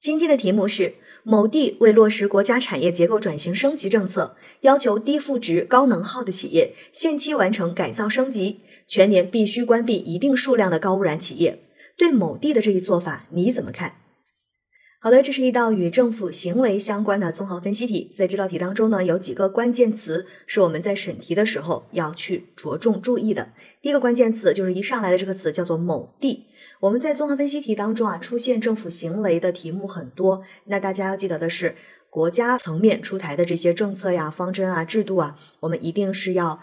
今天的题目是：某地为落实国家产业结构转型升级政策，要求低负值、高能耗的企业限期完成改造升级，全年必须关闭一定数量的高污染企业。对某地的这一做法，你怎么看？好的，这是一道与政府行为相关的综合分析题。在这道题当中呢，有几个关键词是我们在审题的时候要去着重注意的。第一个关键词就是一上来的这个词叫做“某地”。我们在综合分析题当中啊，出现政府行为的题目很多。那大家要记得的是，国家层面出台的这些政策呀、方针啊、制度啊，我们一定是要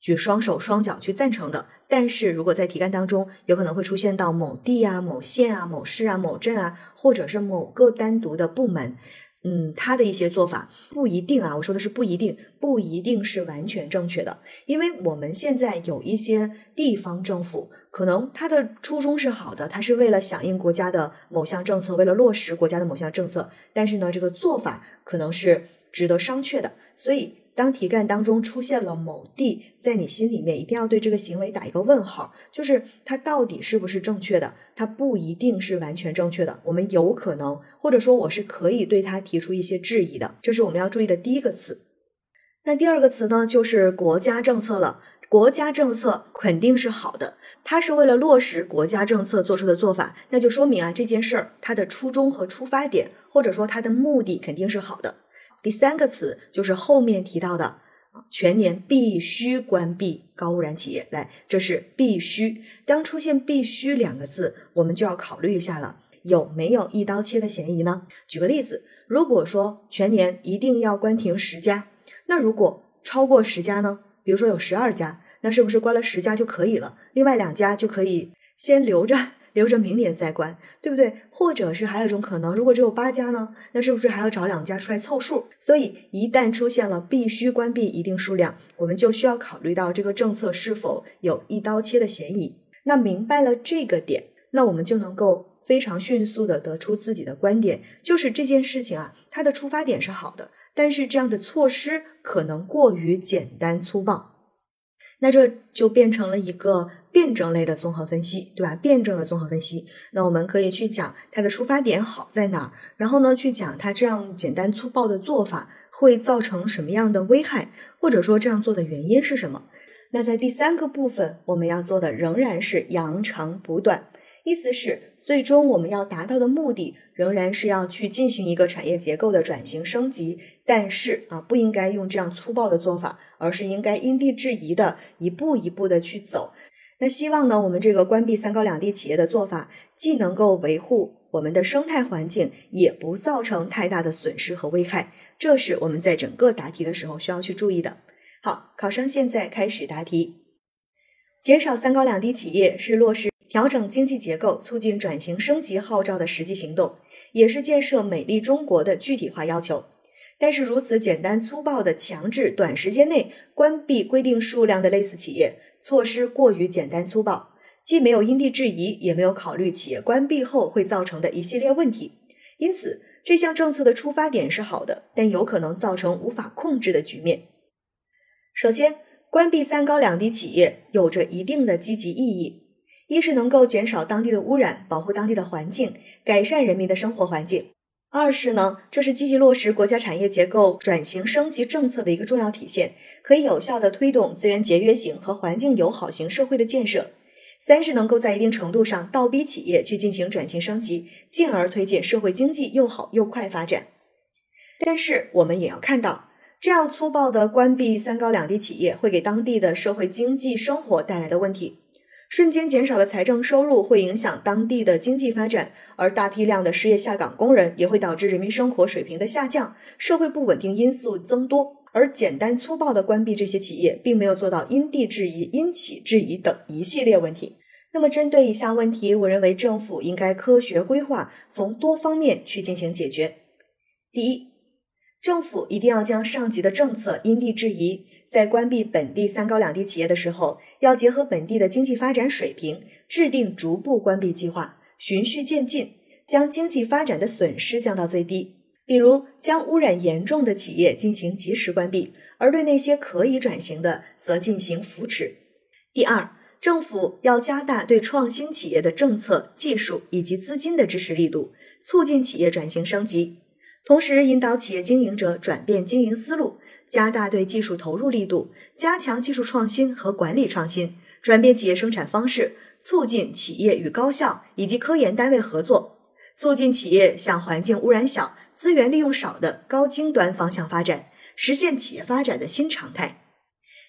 举双手双脚去赞成的。但是如果在题干当中有可能会出现到某地啊、某县啊、某市啊、某镇啊，或者是某个单独的部门，嗯，他的一些做法不一定啊，我说的是不一定，不一定是完全正确的，因为我们现在有一些地方政府，可能他的初衷是好的，他是为了响应国家的某项政策，为了落实国家的某项政策，但是呢，这个做法可能是值得商榷的，所以。当题干当中出现了某地，在你心里面一定要对这个行为打一个问号，就是它到底是不是正确的？它不一定是完全正确的，我们有可能，或者说我是可以对它提出一些质疑的，这是我们要注意的第一个词。那第二个词呢，就是国家政策了。国家政策肯定是好的，它是为了落实国家政策做出的做法，那就说明啊这件事儿它的初衷和出发点，或者说它的目的肯定是好的。第三个词就是后面提到的啊，全年必须关闭高污染企业。来，这是必须。当出现“必须”两个字，我们就要考虑一下了，有没有一刀切的嫌疑呢？举个例子，如果说全年一定要关停十家，那如果超过十家呢？比如说有十二家，那是不是关了十家就可以了？另外两家就可以先留着。留着明年再关，对不对？或者是还有一种可能，如果只有八家呢，那是不是还要找两家出来凑数？所以一旦出现了必须关闭一定数量，我们就需要考虑到这个政策是否有一刀切的嫌疑。那明白了这个点，那我们就能够非常迅速的得出自己的观点，就是这件事情啊，它的出发点是好的，但是这样的措施可能过于简单粗暴。那这就变成了一个辩证类的综合分析，对吧？辩证的综合分析，那我们可以去讲它的出发点好在哪儿，然后呢，去讲它这样简单粗暴的做法会造成什么样的危害，或者说这样做的原因是什么？那在第三个部分，我们要做的仍然是扬长补短，意思是。最终我们要达到的目的仍然是要去进行一个产业结构的转型升级，但是啊，不应该用这样粗暴的做法，而是应该因地制宜的一步一步的去走。那希望呢，我们这个关闭三高两地企业的做法，既能够维护我们的生态环境，也不造成太大的损失和危害。这是我们在整个答题的时候需要去注意的。好，考生现在开始答题。减少三高两低企业是落实。调整经济结构、促进转型升级号召的实际行动，也是建设美丽中国的具体化要求。但是，如此简单粗暴的强制短时间内关闭规定数量的类似企业，措施过于简单粗暴，既没有因地制宜，也没有考虑企业关闭后会造成的一系列问题。因此，这项政策的出发点是好的，但有可能造成无法控制的局面。首先，关闭三高两低企业有着一定的积极意义。一是能够减少当地的污染，保护当地的环境，改善人民的生活环境；二是呢，这是积极落实国家产业结构转型升级政策的一个重要体现，可以有效的推动资源节约型和环境友好型社会的建设；三是能够在一定程度上倒逼企业去进行转型升级，进而推进社会经济又好又快发展。但是我们也要看到，这样粗暴的关闭三高两低企业，会给当地的社会经济生活带来的问题。瞬间减少的财政收入会影响当地的经济发展，而大批量的失业下岗工人也会导致人民生活水平的下降，社会不稳定因素增多。而简单粗暴的关闭这些企业，并没有做到因地制宜、因企制宜等一系列问题。那么，针对以下问题，我认为政府应该科学规划，从多方面去进行解决。第一，政府一定要将上级的政策因地制宜。在关闭本地三高两低企业的时候，要结合本地的经济发展水平，制定逐步关闭计划，循序渐进，将经济发展的损失降到最低。比如，将污染严重的企业进行及时关闭，而对那些可以转型的，则进行扶持。第二，政府要加大对创新企业的政策、技术以及资金的支持力度，促进企业转型升级，同时引导企业经营者转变经营思路，加大对技术投入力度，加强技术创新和管理创新，转变企业生产方式，促进企业与高校以及科研单位合作，促进企业向环境污染小、资源利用少的高精端方向发展，实现企业发展的新常态。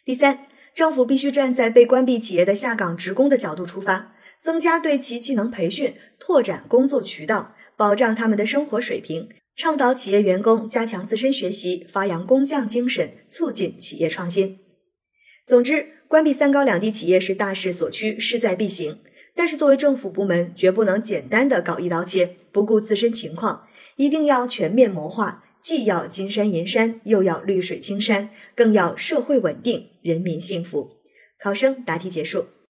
第三，政府必须站在被关闭企业的下岗职工的角度出发，增加对其技能培训，拓展工作渠道，保障他们的生活水平，倡导企业员工加强自身学习，发扬工匠精神，促进企业创新。总之，关闭三高两低企业是大势所趋，势在必行。但是，作为政府部门，绝不能简单的搞一刀切，不顾自身情况，一定要全面谋划。既要金山银山，又要绿水青山，更要社会稳定、人民幸福。考生答题结束。